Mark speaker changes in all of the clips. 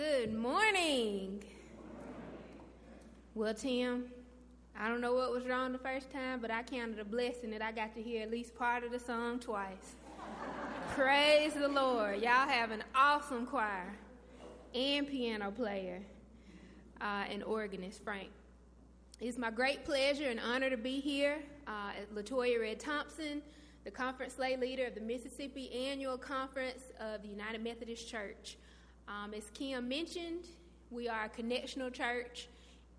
Speaker 1: Good morning. Well, Tim, I don't know what was wrong the first time, but I counted a blessing that I got to hear at least part of the song twice. Praise the Lord. Y'all have an awesome choir and piano player uh, and organist, Frank. It's my great pleasure and honor to be here. Uh, Latoya Red Thompson, the conference lay leader of the Mississippi Annual Conference of the United Methodist Church. Um, as Kim mentioned, we are a connectional church,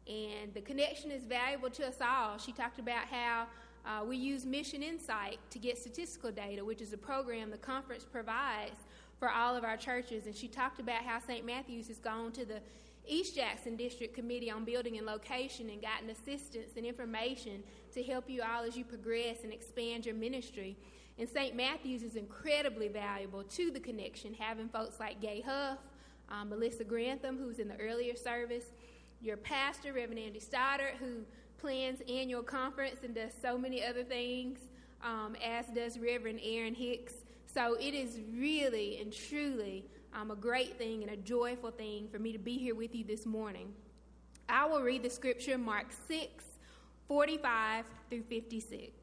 Speaker 1: and the connection is valuable to us all. She talked about how uh, we use MissionInsite to get statistical data, which is a program the conference provides for all of our churches. And she talked about how St. Matthew's has gone to the East Jackson District Committee on Building and Location and gotten assistance and information to help you all as you progress and expand your ministry. And St. Matthew's is incredibly valuable to the connection, having folks like Gay Huff, um, Melissa Grantham, who's in the earlier service, your pastor, Reverend Andy Stoddard, who plans annual conference and does so many other things, um, as does Reverend Aaron Hicks. So it is really and truly um, a great thing and a joyful thing for me to be here with you this morning. I will read the scripture Mark 6, 45 through 56.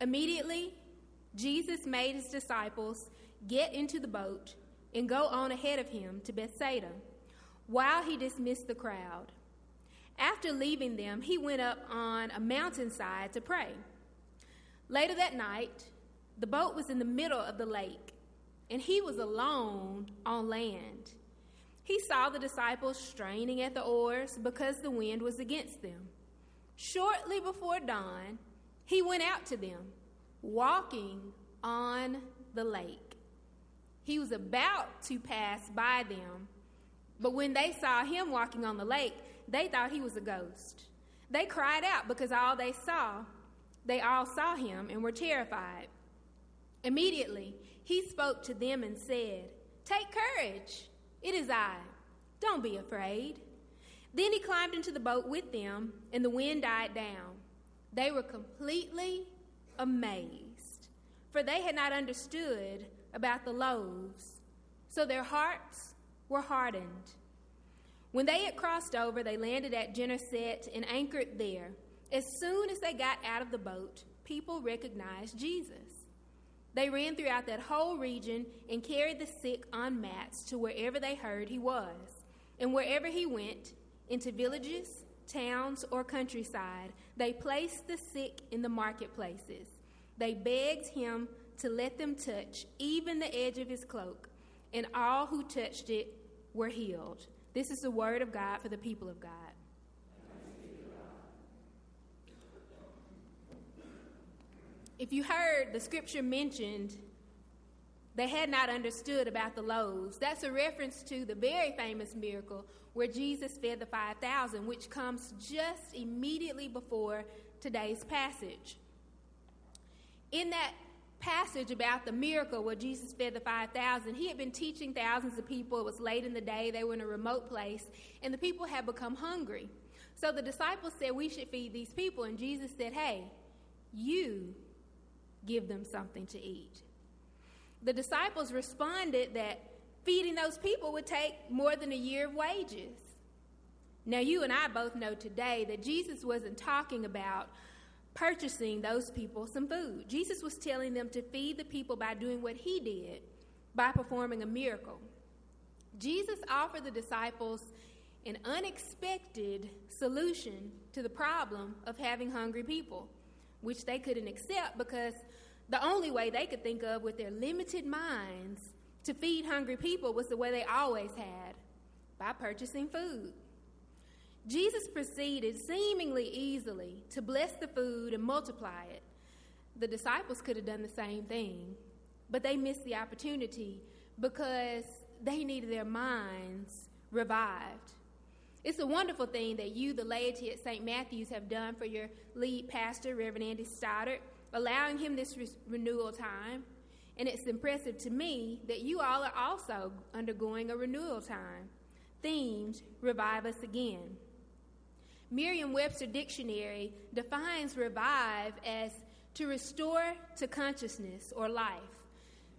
Speaker 1: Immediately, Jesus made his disciples get into the boat and go on ahead of him to Bethsaida while he dismissed the crowd. After leaving them, he went up on a mountainside to pray. Later that night, the boat was in the middle of the lake, and he was alone on land. He saw the disciples straining at the oars because the wind was against them. Shortly before dawn, he went out to them, walking on the lake. He was about to pass by them, but when they saw him walking on the lake, they thought he was a ghost. They cried out because all they saw, they all saw him and were terrified. Immediately, he spoke to them and said, Take courage, it is I. Don't be afraid. Then he climbed into the boat with them, and the wind died down. They were completely amazed, for they had not understood about the loaves, so their hearts were hardened. When they had crossed over, they landed at Gennesaret and anchored there. As soon as they got out of the boat, people recognized Jesus. They ran throughout that whole region and carried the sick on mats to wherever they heard he was. And wherever he went, into villages, towns, or countryside, they placed the sick in the marketplaces. They begged him to let them touch even the edge of his cloak, and all who touched it were healed. This is the word of God for the people of God. If you heard the scripture mentioned, they had not understood about the loaves. That's a reference to the very famous miracle where Jesus fed the 5,000, which comes just immediately before today's passage. In that passage about the miracle where Jesus fed the 5,000, he had been teaching thousands of people. It was late in the day, they were in a remote place, and the people had become hungry. So the disciples said, We should feed these people. And Jesus said, Hey, you give them something to eat. The disciples responded that feeding those people would take more than a year of wages. Now, you and I both know today that Jesus wasn't talking about purchasing those people some food. Jesus was telling them to feed the people by doing what he did, by performing a miracle. Jesus offered the disciples an unexpected solution to the problem of having hungry people, which they couldn't accept because the only way they could think of with their limited minds to feed hungry people was the way they always had by purchasing food. Jesus proceeded seemingly easily to bless the food and multiply it. The disciples could have done the same thing, but they missed the opportunity because they needed their minds revived. It's a wonderful thing that you, the laity at St. Matthew's, have done for your lead pastor, Reverend Andy Stoddard, allowing him this re- renewal time. And it's impressive to me that you all are also undergoing a renewal time themed Revive Us Again. Merriam Webster Dictionary defines revive as to restore to consciousness or life,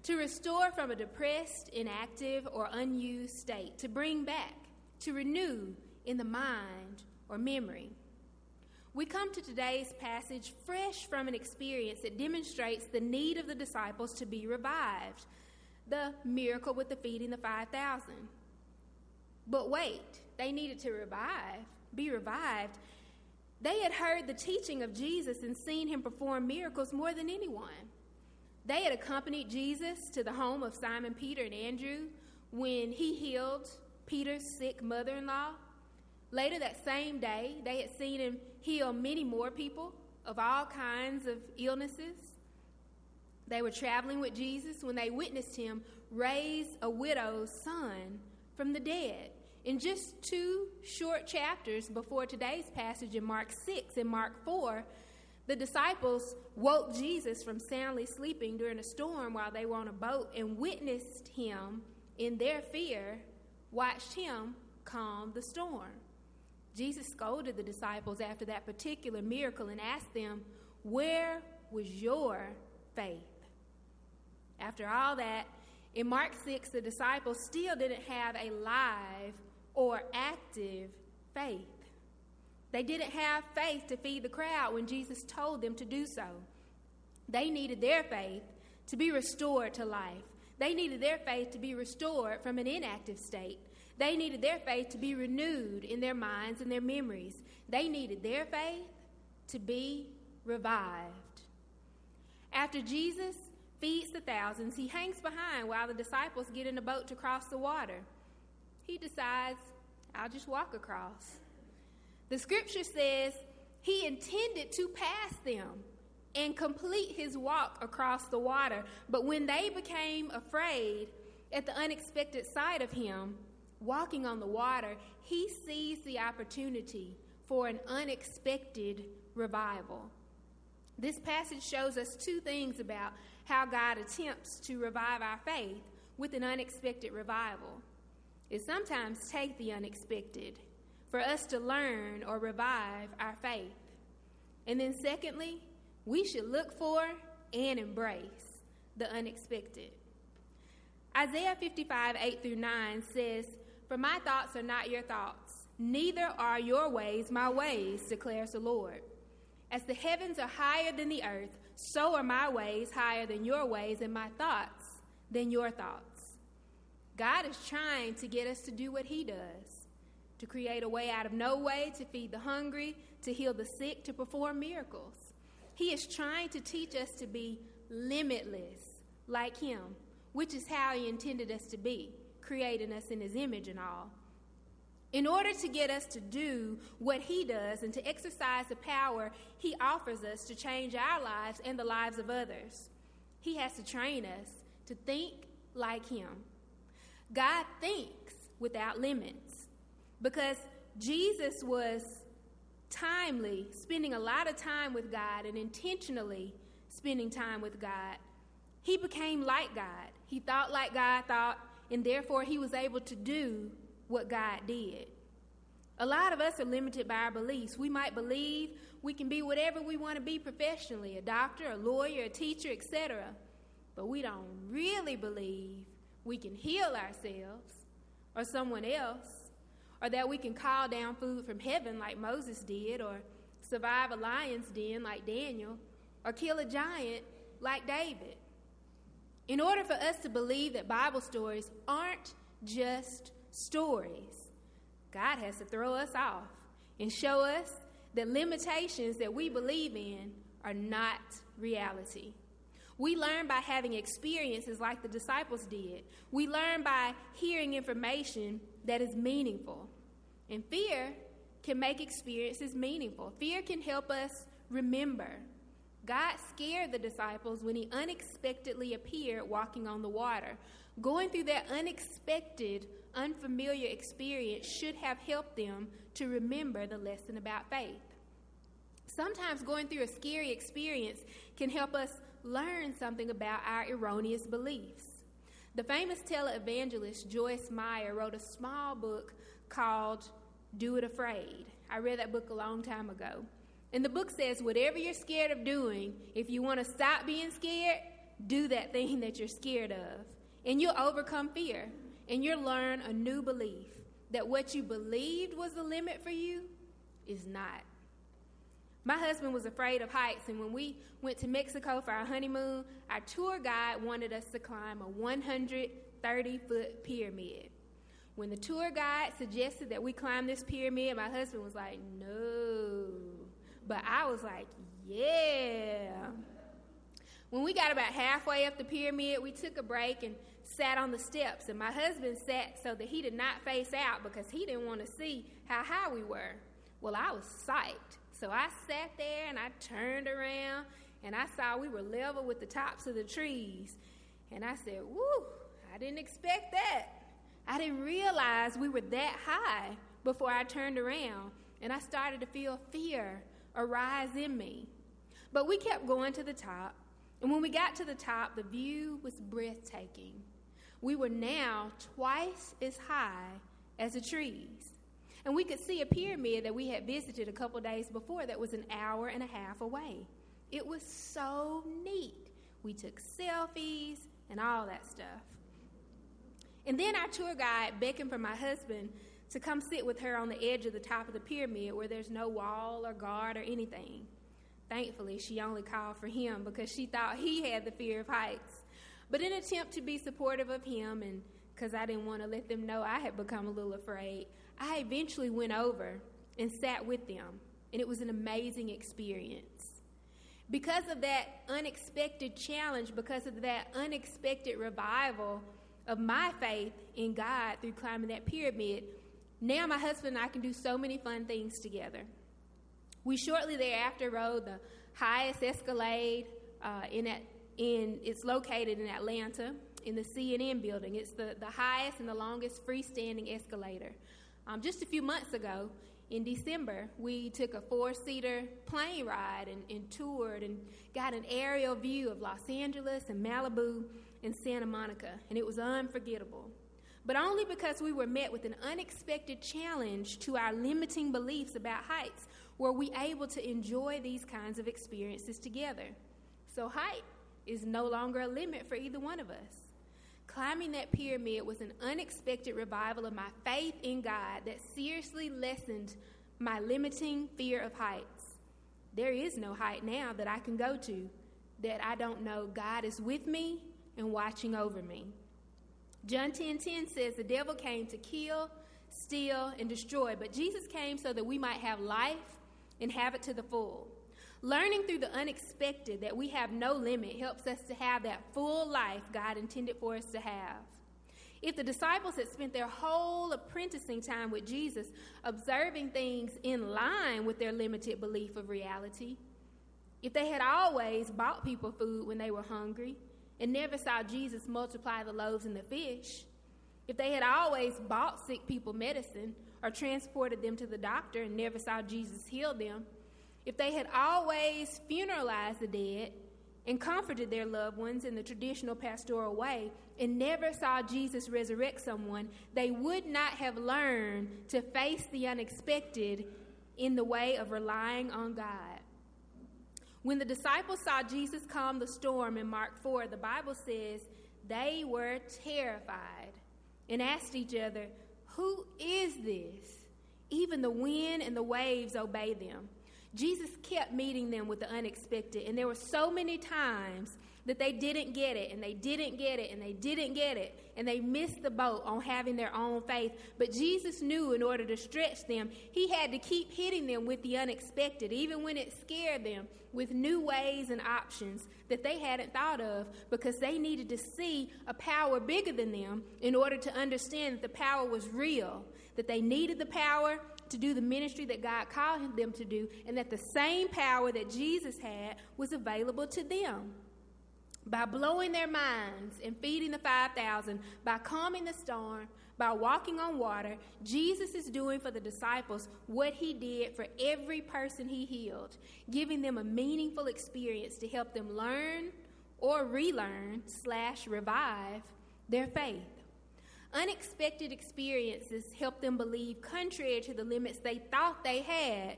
Speaker 1: to restore from a depressed, inactive, or unused state, to bring back, to renew in the mind or memory. We come to today's passage fresh from an experience that demonstrates the need of the disciples to be revived the miracle with the feeding the 5,000. But wait, they needed to revive, be revived. They had heard the teaching of Jesus and seen him perform miracles more than anyone. They had accompanied Jesus to the home of Simon Peter and Andrew when he healed Peter's sick mother in law. Later that same day, they had seen him heal many more people of all kinds of illnesses. They were traveling with Jesus when they witnessed him raise a widow's son from the dead. In just two short chapters before today's passage in Mark 6 and Mark 4, the disciples woke Jesus from soundly sleeping during a storm while they were on a boat and witnessed him in their fear, watched him calm the storm. Jesus scolded the disciples after that particular miracle and asked them, Where was your faith? After all that, in Mark 6, the disciples still didn't have a live or active faith. They didn't have faith to feed the crowd when Jesus told them to do so. They needed their faith to be restored to life. They needed their faith to be restored from an inactive state. They needed their faith to be renewed in their minds and their memories. They needed their faith to be revived. After Jesus feeds the thousands, he hangs behind while the disciples get in a boat to cross the water. He decides, I'll just walk across. The scripture says he intended to pass them and complete his walk across the water, but when they became afraid at the unexpected sight of him walking on the water, he sees the opportunity for an unexpected revival. This passage shows us two things about how God attempts to revive our faith with an unexpected revival. It sometimes takes the unexpected for us to learn or revive our faith. And then, secondly, we should look for and embrace the unexpected. Isaiah 55, 8 through 9 says, For my thoughts are not your thoughts, neither are your ways my ways, declares the Lord. As the heavens are higher than the earth, so are my ways higher than your ways, and my thoughts than your thoughts. God is trying to get us to do what He does to create a way out of no way, to feed the hungry, to heal the sick, to perform miracles. He is trying to teach us to be limitless like Him, which is how He intended us to be, creating us in His image and all. In order to get us to do what He does and to exercise the power He offers us to change our lives and the lives of others, He has to train us to think like Him. God thinks without limits because Jesus was timely, spending a lot of time with God and intentionally spending time with God. He became like God. He thought like God thought, and therefore he was able to do what God did. A lot of us are limited by our beliefs. We might believe we can be whatever we want to be professionally a doctor, a lawyer, a teacher, etc. But we don't really believe we can heal ourselves or someone else, or that we can call down food from heaven like Moses did, or survive a lion's den like Daniel, or kill a giant like David. In order for us to believe that Bible stories aren't just stories. God has to throw us off and show us that limitations that we believe in are not reality. We learn by having experiences like the disciples did. We learn by hearing information that is meaningful. And fear can make experiences meaningful. Fear can help us remember. God scared the disciples when he unexpectedly appeared walking on the water. Going through that unexpected unfamiliar experience should have helped them to remember the lesson about faith. Sometimes going through a scary experience can help us learn something about our erroneous beliefs. The famous televangelist Joyce Meyer wrote a small book called Do It Afraid. I read that book a long time ago. And the book says, whatever you're scared of doing, if you want to stop being scared, do that thing that you're scared of. And you'll overcome fear. And you'll learn a new belief that what you believed was the limit for you is not. My husband was afraid of heights, and when we went to Mexico for our honeymoon, our tour guide wanted us to climb a 130 foot pyramid. When the tour guide suggested that we climb this pyramid, my husband was like, no. But I was like, yeah. When we got about halfway up the pyramid, we took a break and sat on the steps, and my husband sat so that he did not face out because he didn't want to see how high we were. Well, I was psyched. So I sat there and I turned around and I saw we were level with the tops of the trees. And I said, Woo, I didn't expect that. I didn't realize we were that high before I turned around and I started to feel fear arise in me. But we kept going to the top. And when we got to the top, the view was breathtaking. We were now twice as high as the trees. And we could see a pyramid that we had visited a couple days before that was an hour and a half away. It was so neat. We took selfies and all that stuff. And then our tour guide beckoned for my husband to come sit with her on the edge of the top of the pyramid where there's no wall or guard or anything. Thankfully, she only called for him because she thought he had the fear of heights. But in an attempt to be supportive of him and because I didn't want to let them know I had become a little afraid, I eventually went over and sat with them, and it was an amazing experience. Because of that unexpected challenge, because of that unexpected revival of my faith in God through climbing that pyramid, now my husband and I can do so many fun things together. We shortly thereafter rode the highest Escalade uh, in, at, in it's located in Atlanta in the CNN building. It's the, the highest and the longest freestanding escalator. Um, just a few months ago, in December, we took a four seater plane ride and, and, toured and got an aerial view of Los Angeles and Malibu and Santa Monica, and it was unforgettable. But only because we were met with an unexpected challenge to our limiting beliefs about heights were we able to enjoy these kinds of experiences together. So, height is no longer a limit for either one of us. Climbing that pyramid was an unexpected revival of my faith in God that seriously lessened my limiting fear of heights. There is no height now that I can go to that I don't know God is with me and watching over me. John 10:10 10, 10 says the devil came to kill, steal and destroy, but Jesus came so that we might have life and have it to the full. Learning through the unexpected that we have no limit helps us to have that full life God intended for us to have. If the disciples had spent their whole apprenticing time with Jesus observing things in line with their limited belief of reality, if they had always bought people food when they were hungry and never saw Jesus multiply the loaves and the fish, if they had always bought sick people medicine or transported them to the doctor and never saw Jesus heal them, if they had always funeralized the dead and comforted their loved ones in the traditional pastoral way and never saw Jesus resurrect someone, they would not have learned to face the unexpected in the way of relying on God. When the disciples saw Jesus calm the storm in Mark 4, the Bible says they were terrified and asked each other, Who is this? Even the wind and the waves obey them. Jesus kept meeting them with the unexpected, and there were so many times that they didn't get it, and they didn't get it, and they didn't get it, and they missed the boat on having their own faith. But Jesus knew in order to stretch them, He had to keep hitting them with the unexpected, even when it scared them, with new ways and options that they hadn't thought of, because they needed to see a power bigger than them in order to understand that the power was real, that they needed the power to do the ministry that God called them to do, and that the same power that Jesus had was available to them. By blowing their minds and feeding the 5,000, by calming the storm, by walking on water, Jesus is doing for the disciples what he did for every person he healed, giving them a meaningful experience to help them learn or relearn slash revive their faith. Unexpected experiences help them believe contrary to the limits they thought they had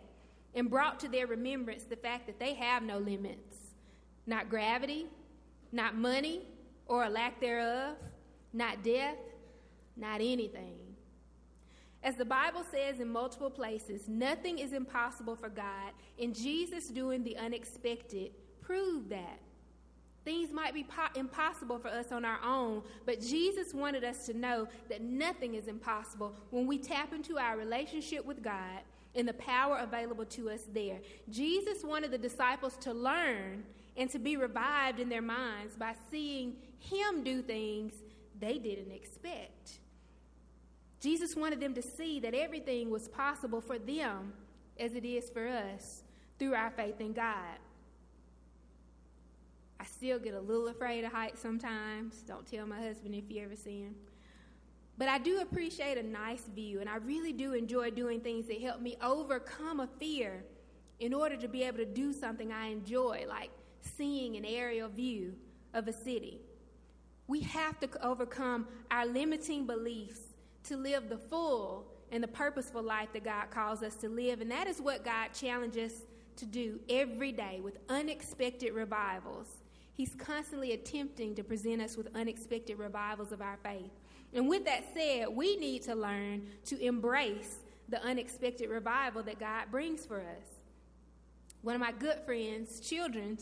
Speaker 1: and brought to their remembrance the fact that they have no limits not gravity, not money or a lack thereof, not death, not anything. As the Bible says in multiple places, nothing is impossible for God, and Jesus doing the unexpected proved that. Things might be po- impossible for us on our own, but Jesus wanted us to know that nothing is impossible when we tap into our relationship with God and the power available to us there. Jesus wanted the disciples to learn and to be revived in their minds by seeing Him do things they didn't expect. Jesus wanted them to see that everything was possible for them as it is for us through our faith in God. I still get a little afraid of heights sometimes. Don't tell my husband if you ever see him. But I do appreciate a nice view, and I really do enjoy doing things that help me overcome a fear in order to be able to do something I enjoy, like seeing an aerial view of a city. We have to overcome our limiting beliefs to live the full and the purposeful life that God calls us to live. And that is what God challenges to do every day with unexpected revivals. He's constantly attempting to present us with unexpected revivals of our faith. And with that said, we need to learn to embrace the unexpected revival that God brings for us. One of my good friends, children,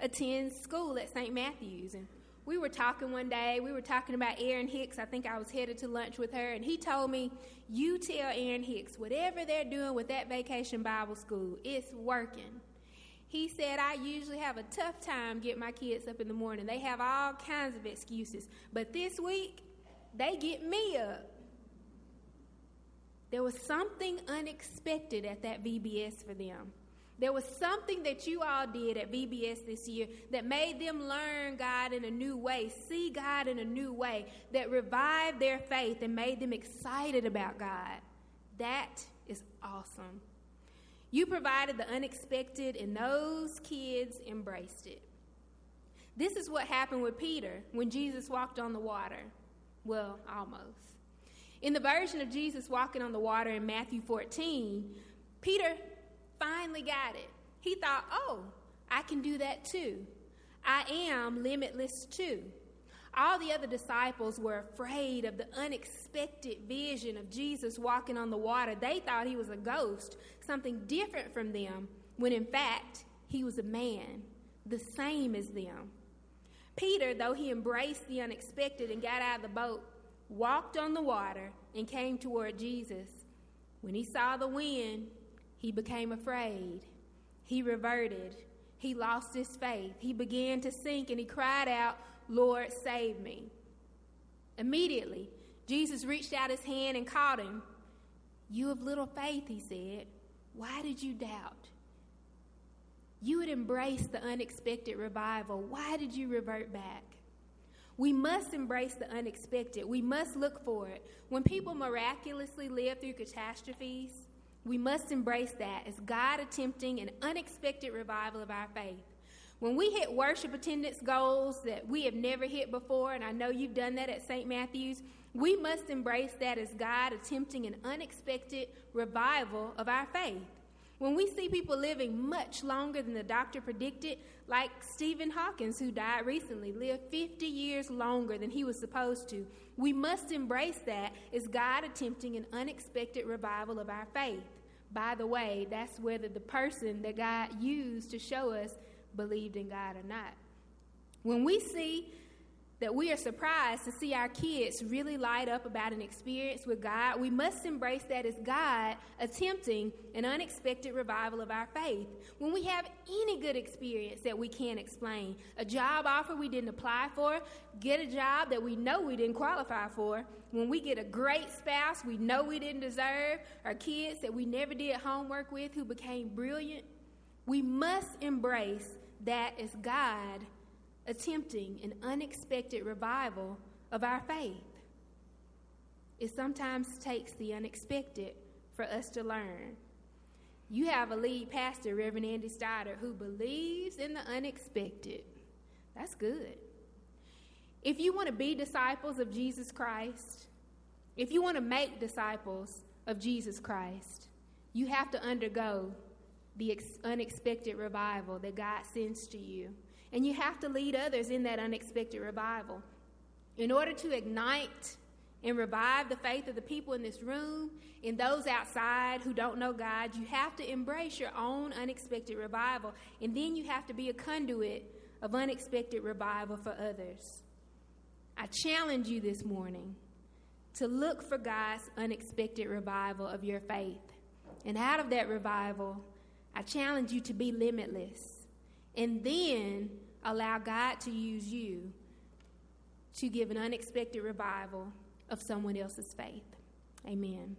Speaker 1: attends school at St. Matthew's. And we were talking one day, we were talking about Aaron Hicks. I think I was headed to lunch with her, and he told me, You tell Aaron Hicks, whatever they're doing with that vacation Bible school, it's working. He said, I usually have a tough time getting my kids up in the morning. They have all kinds of excuses. But this week, they get me up. There was something unexpected at that VBS for them. There was something that you all did at VBS this year that made them learn God in a new way, see God in a new way, that revived their faith and made them excited about God. That is awesome. You provided the unexpected, and those kids embraced it. This is what happened with Peter when Jesus walked on the water. Well, almost. In the version of Jesus walking on the water in Matthew 14, Peter finally got it. He thought, oh, I can do that too. I am limitless too. All the other disciples were afraid of the unexpected vision of Jesus walking on the water. They thought he was a ghost, something different from them, when in fact, he was a man, the same as them. Peter, though he embraced the unexpected and got out of the boat, walked on the water and came toward Jesus. When he saw the wind, he became afraid. He reverted. He lost his faith. He began to sink and he cried out, Lord, save me. Immediately, Jesus reached out his hand and caught him. You have little faith, he said. Why did you doubt? You had embraced the unexpected revival. Why did you revert back? We must embrace the unexpected. We must look for it. When people miraculously live through catastrophes, we must embrace that as God attempting an unexpected revival of our faith. When we hit worship attendance goals that we have never hit before, and I know you've done that at St. Matthew's, we must embrace that as God attempting an unexpected revival of our faith. When we see people living much longer than the doctor predicted, like Stephen Hawkins, who died recently, lived 50 years longer than he was supposed to, we must embrace that as God attempting an unexpected revival of our faith. By the way, that's whether the person that God used to show us believed in God or not. When we see that we are surprised to see our kids really light up about an experience with God, we must embrace that as God attempting an unexpected revival of our faith. When we have any good experience that we can't explain, a job offer we didn't apply for, get a job that we know we didn't qualify for, when we get a great spouse we know we didn't deserve, or kids that we never did homework with who became brilliant, we must embrace that as God attempting an unexpected revival of our faith. It sometimes takes the unexpected for us to learn. You have a lead pastor, Reverend Andy Stoddard, who believes in the unexpected. That's good. If you want to be disciples of Jesus Christ, If you want to make disciples of Jesus Christ, you have to undergo the ex- unexpected revival that God sends to you. And you have to lead others in that unexpected revival. In order to ignite and revive the faith of the people in this room and those outside who don't know God, you have to embrace your own unexpected revival. And then you have to be a conduit of unexpected revival for others. I challenge you this morning to look for God's unexpected revival of your faith. And out of that revival, I challenge you to be limitless. And then allow God to use you to give an unexpected revival of someone else's faith. Amen.